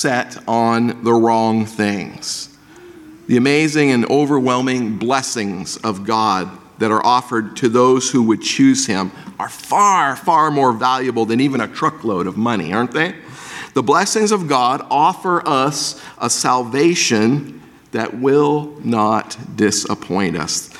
set on the wrong things. The amazing and overwhelming blessings of God that are offered to those who would choose Him are far, far more valuable than even a truckload of money, aren't they? The blessings of God offer us a salvation that will not disappoint us.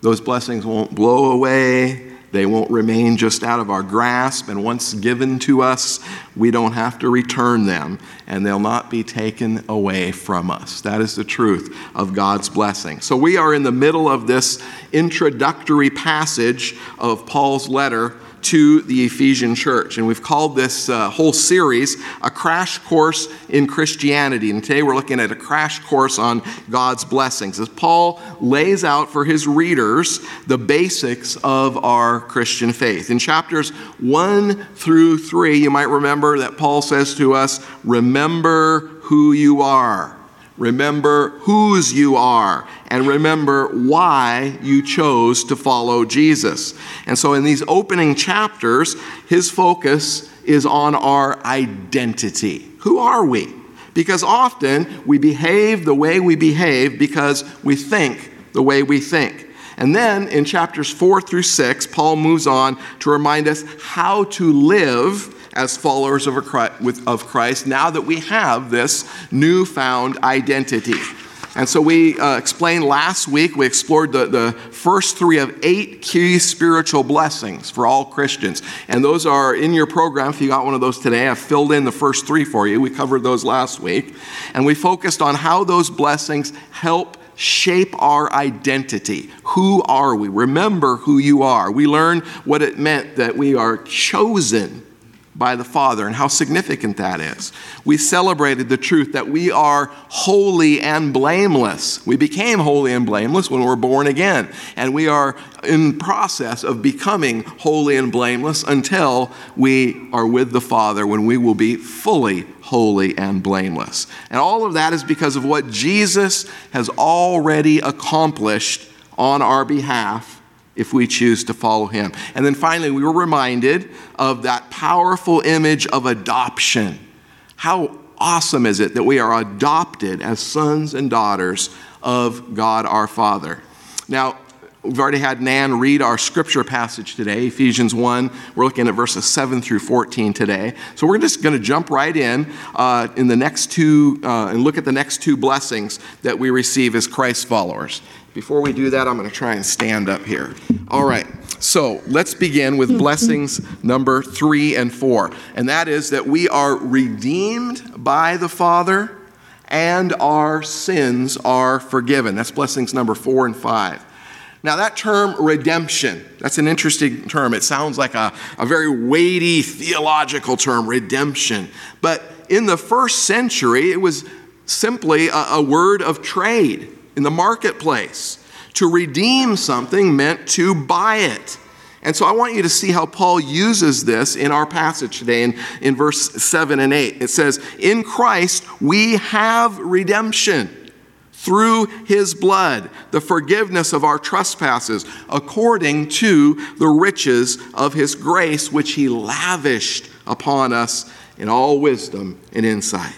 Those blessings won't blow away, they won't remain just out of our grasp, and once given to us, we don't have to return them, and they'll not be taken away from us. That is the truth of God's blessing. So, we are in the middle of this introductory passage of Paul's letter to the Ephesian church. And we've called this uh, whole series a crash course in Christianity. And today we're looking at a crash course on God's blessings as Paul lays out for his readers the basics of our Christian faith. In chapters 1 through 3, you might remember that Paul says to us, Remember who you are. Remember whose you are and remember why you chose to follow Jesus. And so, in these opening chapters, his focus is on our identity. Who are we? Because often we behave the way we behave because we think the way we think. And then in chapters four through six, Paul moves on to remind us how to live as followers of Christ now that we have this newfound identity. And so we uh, explained last week, we explored the, the first three of eight key spiritual blessings for all Christians. And those are in your program. If you got one of those today, I've filled in the first three for you. We covered those last week. And we focused on how those blessings help shape our identity. Who are we? Remember who you are. We learned what it meant that we are chosen by the Father and how significant that is. We celebrated the truth that we are holy and blameless. We became holy and blameless when we were born again, and we are in process of becoming holy and blameless until we are with the Father when we will be fully holy and blameless. And all of that is because of what Jesus has already accomplished on our behalf if we choose to follow him. And then finally, we were reminded of that powerful image of adoption. How awesome is it that we are adopted as sons and daughters of God our Father? Now, We've already had Nan read our scripture passage today, Ephesians 1. We're looking at verses 7 through 14 today. So we're just going to jump right in uh, in the next two uh, and look at the next two blessings that we receive as Christ followers. Before we do that, I'm going to try and stand up here. All right. So let's begin with blessings number three and four. And that is that we are redeemed by the Father and our sins are forgiven. That's blessings number four and five. Now, that term redemption, that's an interesting term. It sounds like a, a very weighty theological term, redemption. But in the first century, it was simply a, a word of trade in the marketplace. To redeem something meant to buy it. And so I want you to see how Paul uses this in our passage today in, in verse 7 and 8. It says, In Christ we have redemption through his blood, the forgiveness of our trespasses, according to the riches of his grace, which he lavished upon us in all wisdom and insight.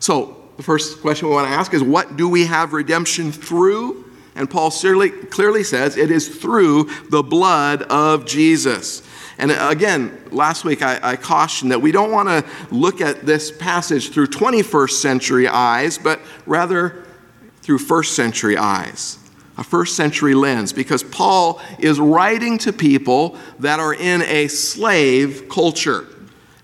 So, the first question we want to ask is what do we have redemption through? And Paul clearly, says it is through the blood of Jesus. And again, last week I, I, cautioned that we don't want to look at this passage through 21st century eyes, but rather through first century eyes, a first century lens, because Paul is writing to people that are in a slave culture.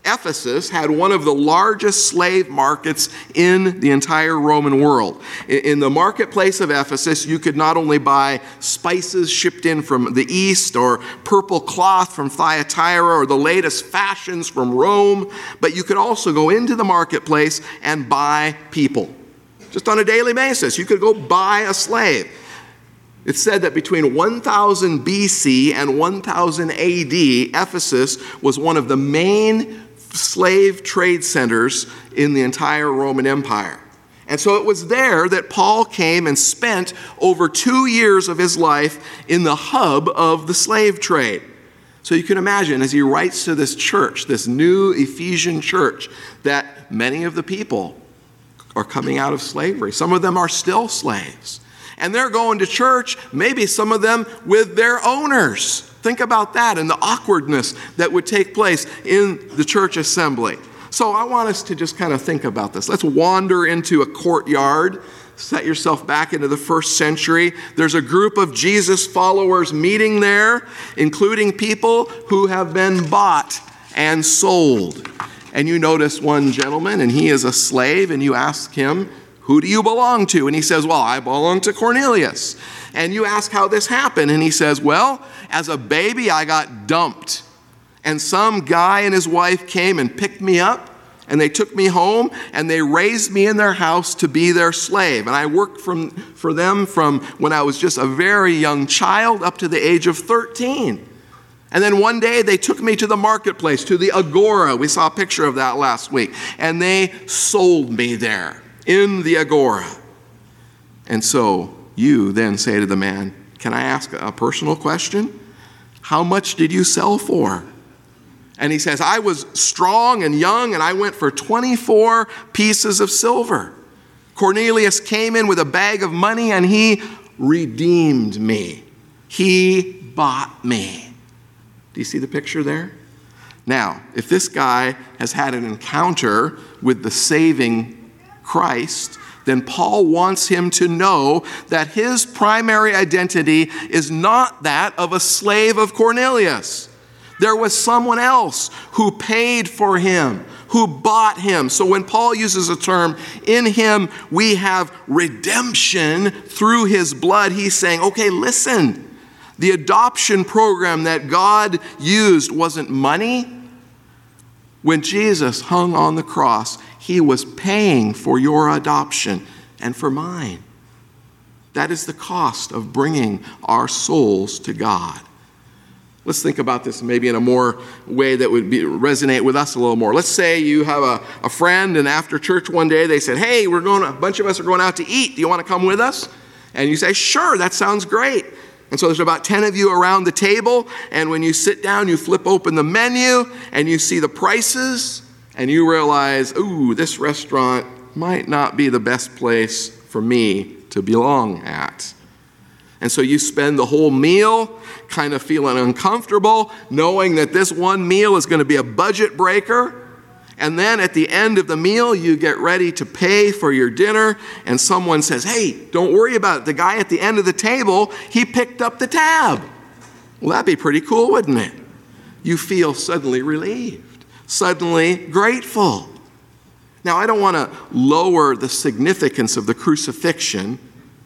Ephesus had one of the largest slave markets in the entire Roman world. In the marketplace of Ephesus, you could not only buy spices shipped in from the east, or purple cloth from Thyatira, or the latest fashions from Rome, but you could also go into the marketplace and buy people. Just on a daily basis, you could go buy a slave. It's said that between 1000 BC and 1000 AD, Ephesus was one of the main slave trade centers in the entire Roman Empire. And so it was there that Paul came and spent over two years of his life in the hub of the slave trade. So you can imagine as he writes to this church, this new Ephesian church, that many of the people are coming out of slavery. Some of them are still slaves. And they're going to church, maybe some of them with their owners. Think about that and the awkwardness that would take place in the church assembly. So I want us to just kind of think about this. Let's wander into a courtyard. Set yourself back into the first century. There's a group of Jesus followers meeting there, including people who have been bought and sold. And you notice one gentleman, and he is a slave, and you ask him, Who do you belong to? And he says, Well, I belong to Cornelius. And you ask how this happened, and he says, Well, as a baby, I got dumped. And some guy and his wife came and picked me up, and they took me home, and they raised me in their house to be their slave. And I worked from, for them from when I was just a very young child up to the age of 13. And then one day they took me to the marketplace, to the Agora. We saw a picture of that last week. And they sold me there in the Agora. And so you then say to the man, Can I ask a personal question? How much did you sell for? And he says, I was strong and young, and I went for 24 pieces of silver. Cornelius came in with a bag of money, and he redeemed me. He bought me. Do you see the picture there? Now, if this guy has had an encounter with the saving Christ, then Paul wants him to know that his primary identity is not that of a slave of Cornelius. There was someone else who paid for him, who bought him. So when Paul uses a term, in him we have redemption through his blood, he's saying, okay, listen. The adoption program that God used wasn't money. When Jesus hung on the cross, he was paying for your adoption and for mine. That is the cost of bringing our souls to God. Let's think about this maybe in a more way that would be, resonate with us a little more. Let's say you have a, a friend, and after church one day they said, Hey, we're going, a bunch of us are going out to eat. Do you want to come with us? And you say, Sure, that sounds great. And so there's about 10 of you around the table, and when you sit down, you flip open the menu and you see the prices, and you realize, ooh, this restaurant might not be the best place for me to belong at. And so you spend the whole meal kind of feeling uncomfortable, knowing that this one meal is going to be a budget breaker. And then at the end of the meal, you get ready to pay for your dinner, and someone says, Hey, don't worry about it. The guy at the end of the table, he picked up the tab. Well, that'd be pretty cool, wouldn't it? You feel suddenly relieved, suddenly grateful. Now, I don't want to lower the significance of the crucifixion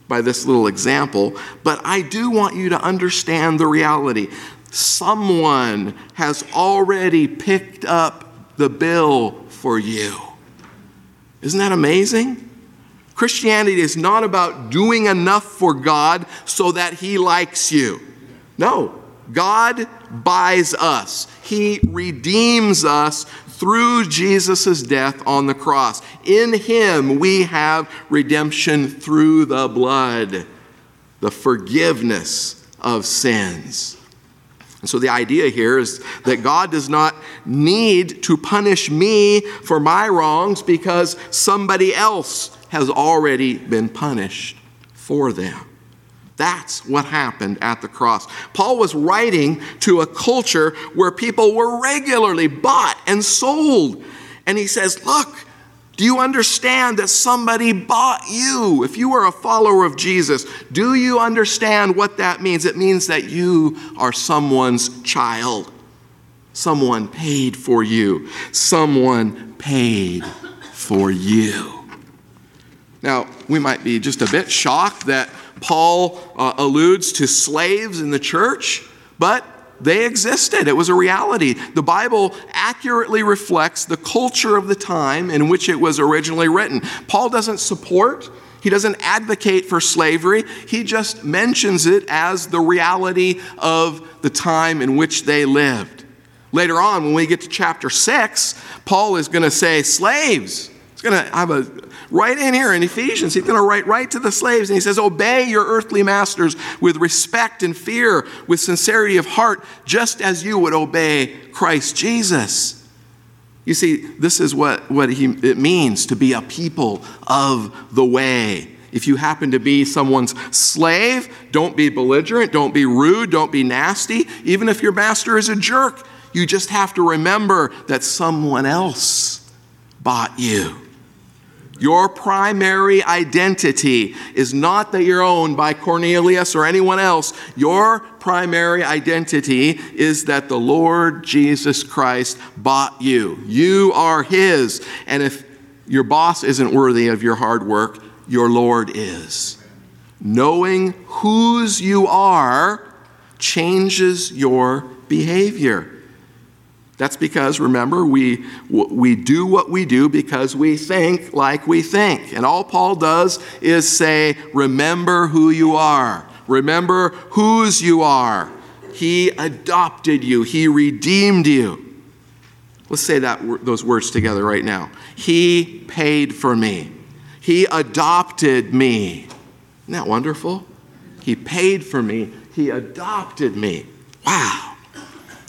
by this little example, but I do want you to understand the reality. Someone has already picked up the bill for you. Isn't that amazing? Christianity is not about doing enough for God so that He likes you. No, God buys us, He redeems us through Jesus' death on the cross. In Him, we have redemption through the blood, the forgiveness of sins. And so the idea here is that God does not need to punish me for my wrongs because somebody else has already been punished for them. That's what happened at the cross. Paul was writing to a culture where people were regularly bought and sold. And he says, Look, do you understand that somebody bought you? If you are a follower of Jesus, do you understand what that means? It means that you are someone's child. Someone paid for you. Someone paid for you. Now, we might be just a bit shocked that Paul uh, alludes to slaves in the church, but they existed. It was a reality. The Bible accurately reflects the culture of the time in which it was originally written. Paul doesn't support, he doesn't advocate for slavery, he just mentions it as the reality of the time in which they lived. Later on, when we get to chapter 6, Paul is going to say, Slaves, He's going to have a right in here in Ephesians. He's going to write right to the slaves, and he says, Obey your earthly masters with respect and fear, with sincerity of heart, just as you would obey Christ Jesus. You see, this is what, what he, it means to be a people of the way. If you happen to be someone's slave, don't be belligerent, don't be rude, don't be nasty. Even if your master is a jerk, you just have to remember that someone else bought you. Your primary identity is not that you're owned by Cornelius or anyone else. Your primary identity is that the Lord Jesus Christ bought you. You are His. And if your boss isn't worthy of your hard work, your Lord is. Knowing whose you are changes your behavior. That's because, remember, we, we do what we do because we think like we think. And all Paul does is say, Remember who you are. Remember whose you are. He adopted you, He redeemed you. Let's say that, those words together right now. He paid for me, He adopted me. Isn't that wonderful? He paid for me, He adopted me. Wow.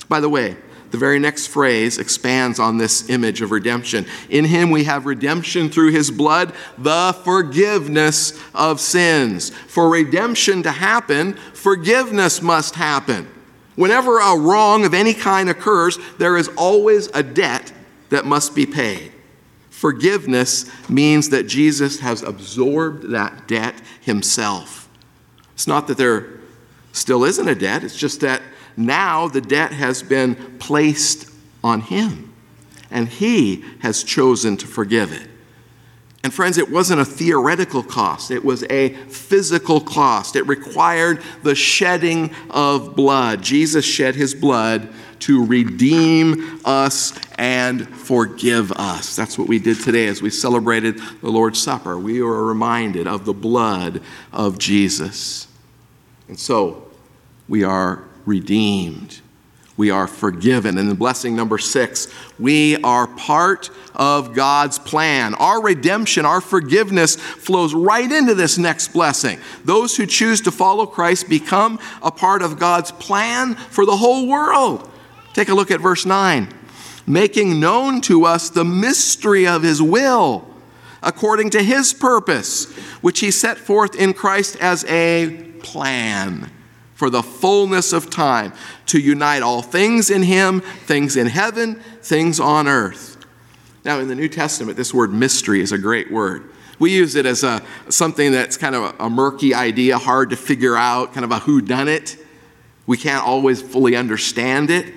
By the way, the very next phrase expands on this image of redemption. In him we have redemption through his blood, the forgiveness of sins. For redemption to happen, forgiveness must happen. Whenever a wrong of any kind occurs, there is always a debt that must be paid. Forgiveness means that Jesus has absorbed that debt himself. It's not that there still isn't a debt, it's just that now the debt has been placed on him, and he has chosen to forgive it. And friends, it wasn't a theoretical cost, it was a physical cost. It required the shedding of blood. Jesus shed his blood to redeem us and forgive us. That's what we did today as we celebrated the Lord's Supper. We were reminded of the blood of Jesus. And so we are redeemed. We are forgiven. And the blessing number six, we are part of God's plan. Our redemption, our forgiveness flows right into this next blessing. Those who choose to follow Christ become a part of God's plan for the whole world. Take a look at verse 9. Making known to us the mystery of his will, according to his purpose, which he set forth in Christ as a plan for the fullness of time, to unite all things in Him, things in heaven, things on earth. Now, in the New Testament, this word mystery is a great word. We use it as a, something that's kind of a, a murky idea, hard to figure out, kind of a who done it. We can't always fully understand it.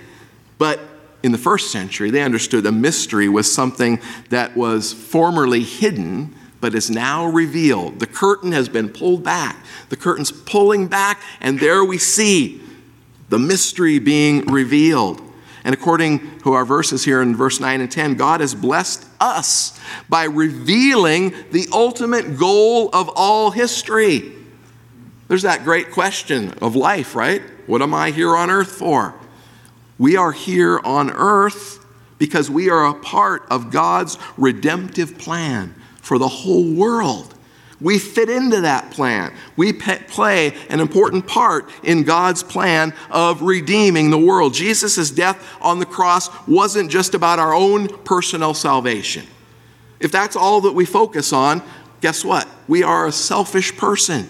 But in the first century, they understood a mystery was something that was formerly hidden but is now revealed. The curtain has been pulled back. The curtain's pulling back, and there we see the mystery being revealed. And according to our verses here in verse 9 and 10, God has blessed us by revealing the ultimate goal of all history. There's that great question of life, right? What am I here on earth for? We are here on earth because we are a part of God's redemptive plan for the whole world. We fit into that plan. We play an important part in God's plan of redeeming the world. Jesus' death on the cross wasn't just about our own personal salvation. If that's all that we focus on, guess what? We are a selfish person.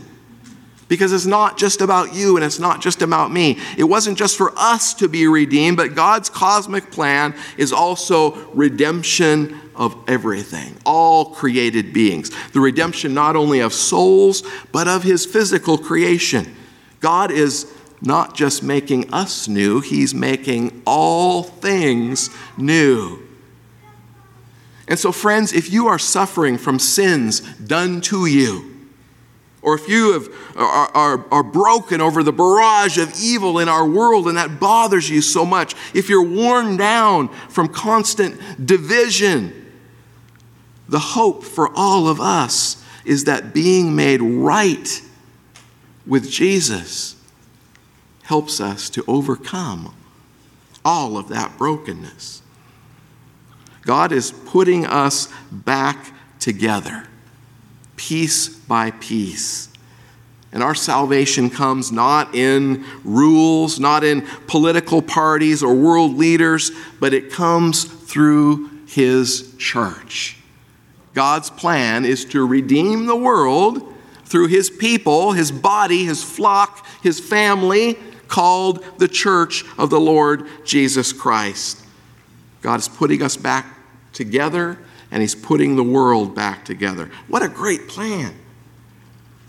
Because it's not just about you and it's not just about me. It wasn't just for us to be redeemed, but God's cosmic plan is also redemption of everything, all created beings. The redemption not only of souls, but of his physical creation. God is not just making us new, he's making all things new. And so, friends, if you are suffering from sins done to you, or if you have, are, are, are, broken over the barrage of evil in our world and that bothers you so much, if you're worn down from constant division, the hope for all of us is that being made right with Jesus helps us to overcome all of that brokenness. God is putting us back together, piece by piece. And our salvation comes not in rules, not in political parties or world leaders, but it comes through His church. God's plan is to redeem the world through His people, His body, His flock, His family, called the church of the Lord Jesus Christ. God is putting us back together and He's putting the world back together. What a great plan!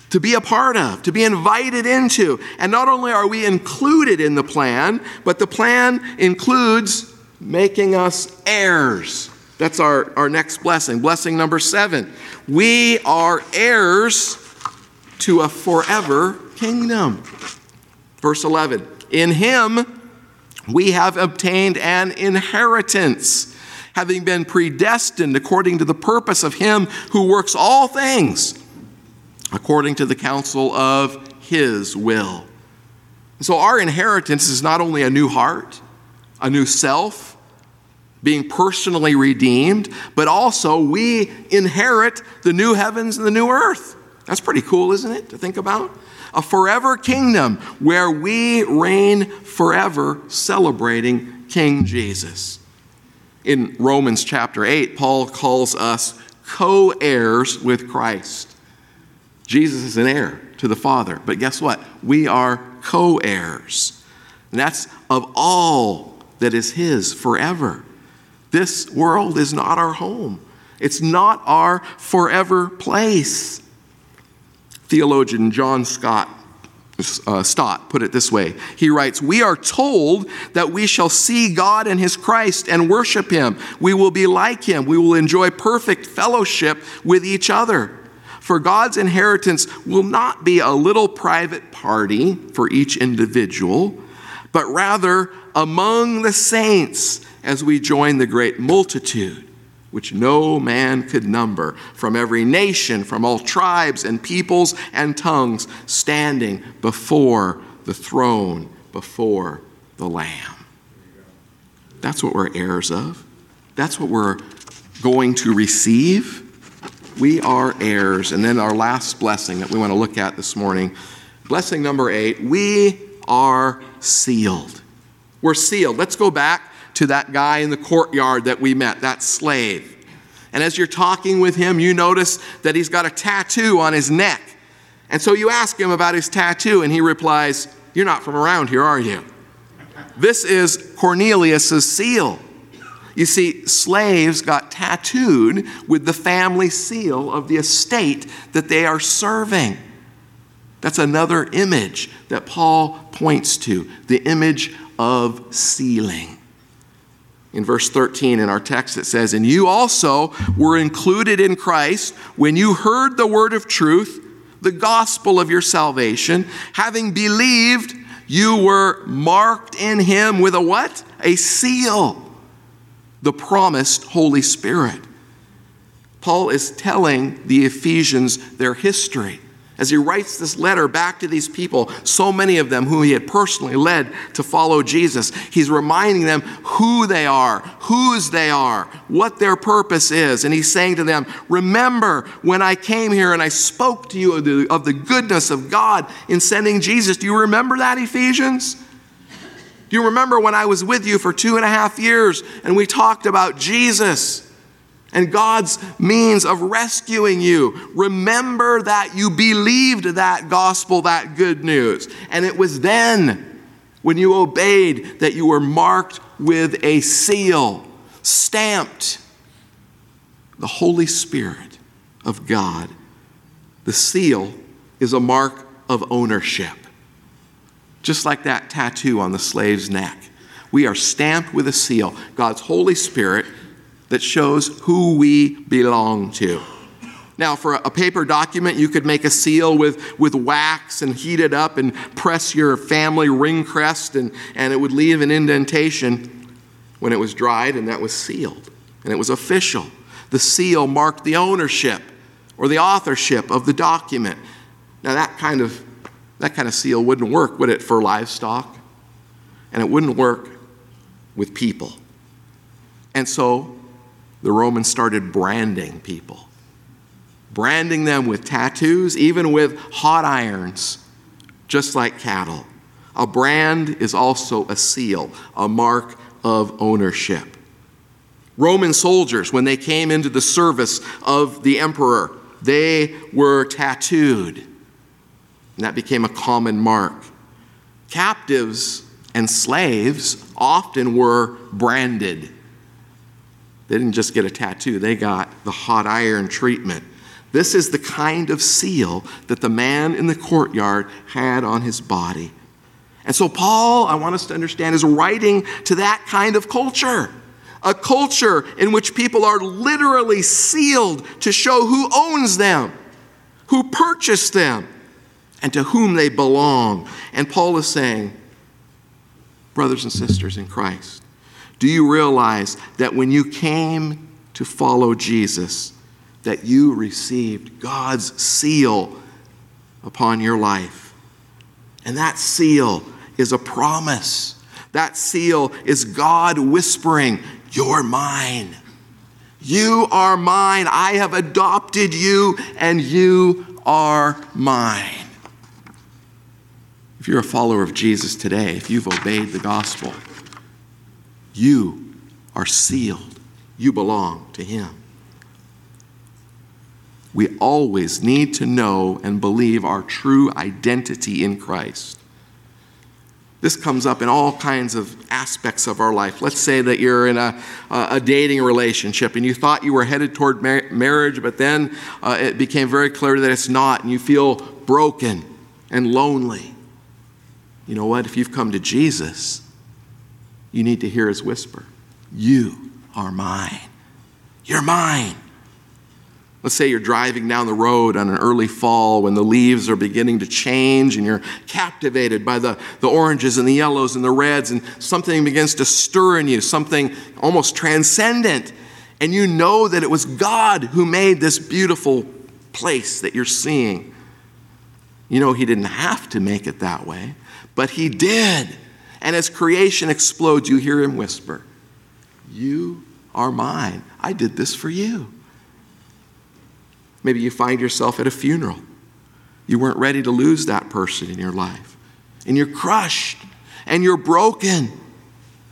to be a part of, to be invited into. And not only are we included in the plan, but the plan includes making us heirs. That's our, our next blessing. Blessing number seven. We are heirs to a forever kingdom. Verse 11 In him we have obtained an inheritance, having been predestined according to the purpose of him who works all things according to the counsel of his will. So, our inheritance is not only a new heart, a new self, being personally redeemed, but also we inherit the new heavens and the new earth. That's pretty cool, isn't it, to think about? A forever kingdom where we reign forever, celebrating King Jesus. In Romans chapter 8, Paul calls us co heirs with Christ. Jesus is an heir to the Father, but guess what? We are co heirs. And that's of all that is His forever. This world is not our home, it's not our forever place. Theologian John Scott uh, Stott put it this way. He writes, We are told that we shall see God and His Christ and worship Him. We will be like Him. We will enjoy perfect fellowship with each other. For God's inheritance will not be a little private party for each individual, but rather among the saints as we join the great multitude, which no man could number, from every nation, from all tribes and peoples and tongues, standing before the throne, before the Lamb. That's what we're heirs of. That's what we're going to receive. We are heirs. And then our last blessing that we want to look at this morning, blessing number eight, we are sealed. We're sealed. Let's go back to that guy in the courtyard that we met, that slave. And as you're talking with him, you notice that he's got a tattoo on his neck. And so you ask him about his tattoo, and he replies, You're not from around here, are you? This is Cornelius's seal. You see, slaves got tattooed with the family seal of the estate that they are serving. That's another image that Paul points to the image of sealing. In verse 13 in our text, it says, And you also were included in Christ when you heard the word of truth, the gospel of your salvation. Having believed, you were marked in him with a what? A seal the promised Holy Spirit. Paul is telling the Ephesians their history. As he writes this letter back to these people, so many of them who he had personally led to follow Jesus, he's reminding them who they are, whose they are, what their purpose is. And he's saying to them, Remember when I came here and I spoke to you of the, of the goodness of God in sending Jesus. Do you remember that, Ephesians? Do you remember when I was with you for two and a half years and we talked about Jesus and God's means of rescuing you? Remember that you believed that gospel, that good news. And it was then, when you obeyed, that you were marked with a seal, stamped the Holy Spirit of God. The seal is a mark of ownership just like that tattoo on the slave's neck. We are stamped with a seal, God's Holy Spirit, that shows who we belong to. Now, for a paper document, you could make a seal with, with wax and heat it up and press your family ring crest, and, and it would leave an indentation when it was dried, and that was sealed. And it was official. The seal marked the ownership or the authorship of the document. Now, that kind of that kind of seal wouldn't work, would it, for livestock? And it wouldn't work with people. And so the Romans started branding people. branding them with tattoos, even with hot irons, just like cattle. A brand is also a seal, a mark of ownership. Roman soldiers, when they came into the service of the emperor, they were tattooed. And that became a common mark. Captives and slaves often were branded. They didn't just get a tattoo, they got the hot iron treatment. This is the kind of seal that the man in the courtyard had on his body. And so, Paul, I want us to understand, is writing to that kind of culture. A culture in which people are literally sealed to show who owns them, who purchased them, and to whom they belong. And Paul is saying, brothers and sisters in Christ, do you realize that when you came to follow Jesus, that you received God's seal upon your life? And that seal is a promise. That seal is God whispering, You're mine. You are mine. I have adopted you, and you are mine. If you're a follower of Jesus today, if you've obeyed the gospel, you are sealed. You belong to Him. We always need to know and believe our true identity in Christ. This comes up in all kinds of aspects of our life. Let's say that you're in a, a dating relationship and you thought you were headed toward mar- marriage, but then uh, it became very clear that it's not, and you feel broken and lonely. You know what? If you've come to Jesus, you need to hear his whisper You are mine. You're mine. Let's say you're driving down the road on an early fall when the leaves are beginning to change and you're captivated by the, the oranges and the yellows and the reds, and something begins to stir in you, something almost transcendent. And you know that it was God who made this beautiful place that you're seeing. You know, He didn't have to make it that way, but He did. And as creation explodes, you hear Him whisper, You are mine. I did this for you. Maybe you find yourself at a funeral. You weren't ready to lose that person in your life. And you're crushed and you're broken.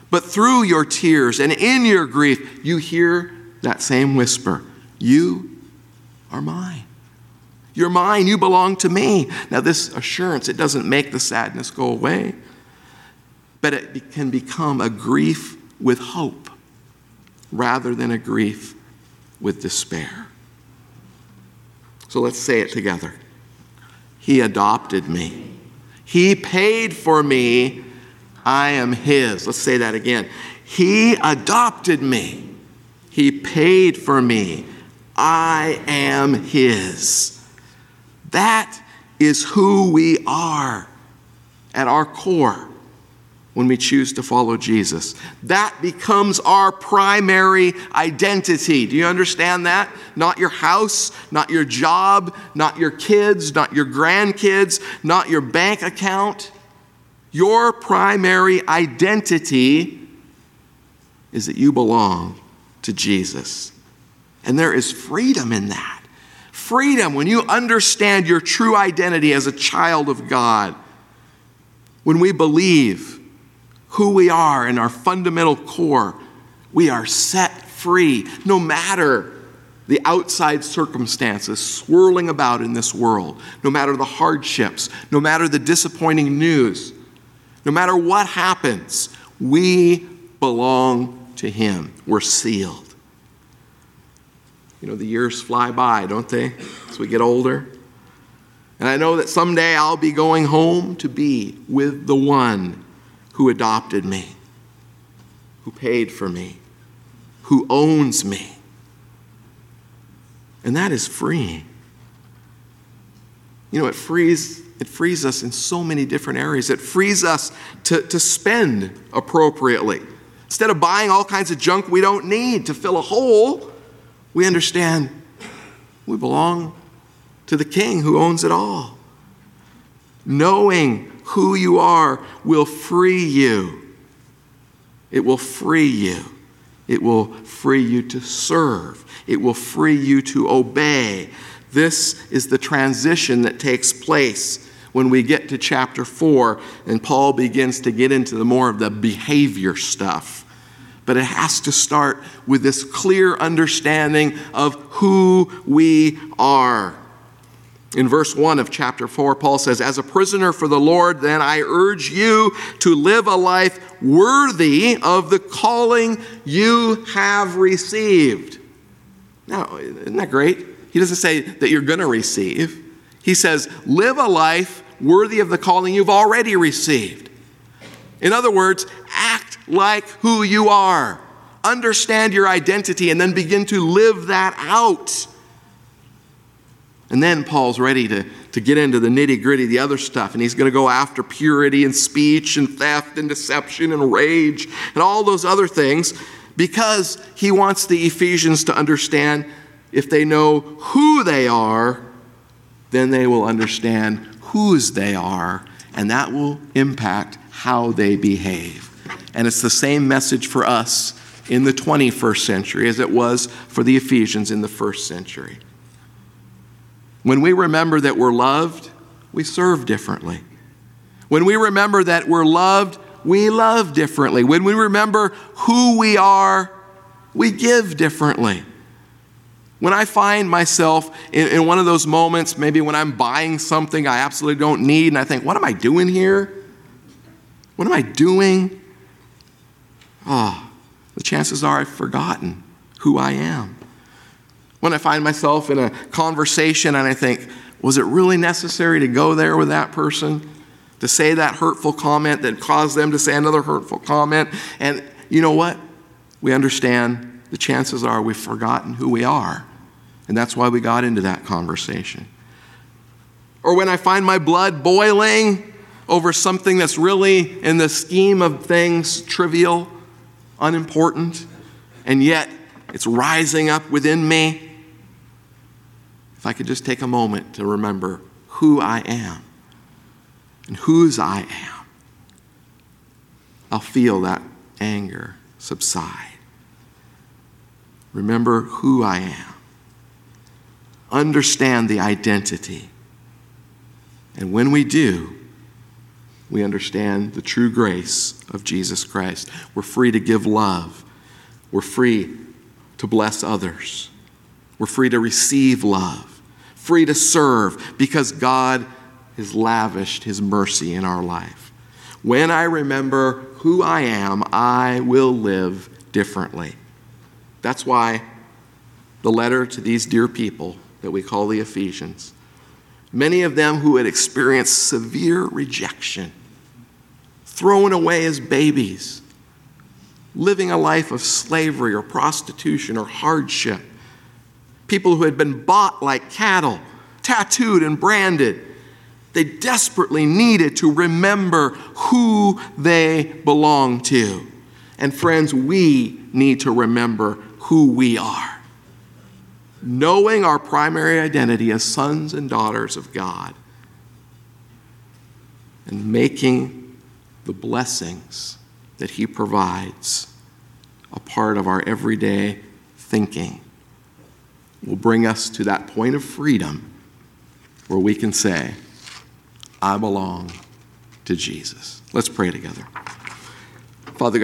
But through your tears and in your grief, you hear that same whisper You are mine. You're mine. You belong to me. Now, this assurance, it doesn't make the sadness go away, but it can become a grief with hope rather than a grief with despair. So let's say it together. He adopted me. He paid for me. I am His. Let's say that again. He adopted me. He paid for me. I am His. That is who we are at our core when we choose to follow Jesus. That becomes our primary identity. Do you understand that? Not your house, not your job, not your kids, not your grandkids, not your bank account. Your primary identity is that you belong to Jesus. And there is freedom in that. Freedom when you understand your true identity as a child of God. When we believe who we are and our fundamental core, we are set free no matter the outside circumstances swirling about in this world, no matter the hardships, no matter the disappointing news, no matter what happens, we belong to Him. We're sealed. You know, the years fly by, don't they, as we get older? And I know that someday I'll be going home to be with the one who adopted me, who paid for me, who owns me. And that is freeing. You know, it frees, it frees us in so many different areas. It frees us to, to spend appropriately. Instead of buying all kinds of junk we don't need to fill a hole, we understand we belong to the King who owns it all. Knowing who you are will free you. It will free you. It will free you to serve. It will free you to obey, This is the transition that takes place when we get to chapter 4 and Paul begins to get into the more of the behavior stuff. But it has to start with this clear understanding of who we are. In verse 1 of chapter 4, Paul says, As a prisoner for the Lord, then I urge you to live a life worthy of the calling you have received. Now, isn't that great? He doesn't say that you're going to receive. He says, live a life worthy of the calling you've already received. In other words, act like who you are. Understand your identity and then begin to live that out. And then Paul's ready to, to get into the nitty gritty, the other stuff, and he's going to go after purity and speech and theft and deception and rage and all those other things because he wants the Ephesians to understand if they know who they are, then they will understand whose they are, and that will impact how they behave. And it's the same message for us in the 21st century as it was for the Ephesians in the first century. When we remember that we're loved, we serve differently. When we remember that we're loved, we love differently. When we remember who we are, we give differently. When I find myself in, in, one of those moments, maybe when I'm buying something I absolutely don't need, and I think, what am I doing here? What am I doing? Oh, the chances are I've forgotten who I am. When I find myself in a conversation and I think, was it really necessary to go there with that person? To say that hurtful comment that caused them to say another hurtful comment? And you know what? We understand the chances are we've forgotten who we are. And that's why we got into that conversation. Or when I find my blood boiling over something that's really, in the scheme of things, trivial, unimportant, and yet it's rising up within me. If I could just take a moment to remember who I am and whose I am, I'll feel that anger subside. Remember who I am. Understand the identity. And when we do, we understand the true grace of Jesus Christ. We're free to give love. We're free to bless others. We're free to receive love, free to serve because God has lavished His mercy in our life. When I remember who I am, I will live differently. That's why the letter to these dear people that we call the Ephesians, many of them who had experienced severe rejection, thrown away as babies, living a life of slavery or prostitution or hardship, people who had been bought like cattle, tattooed and branded. They desperately needed to remember who they belong to. And friends, we need to remember who we are. Knowing our primary identity as sons and daughters of God and making the blessings that He provides a part of our everyday thinking will bring us to that point of freedom where we can say, I belong to Jesus. Let's pray together. Father God,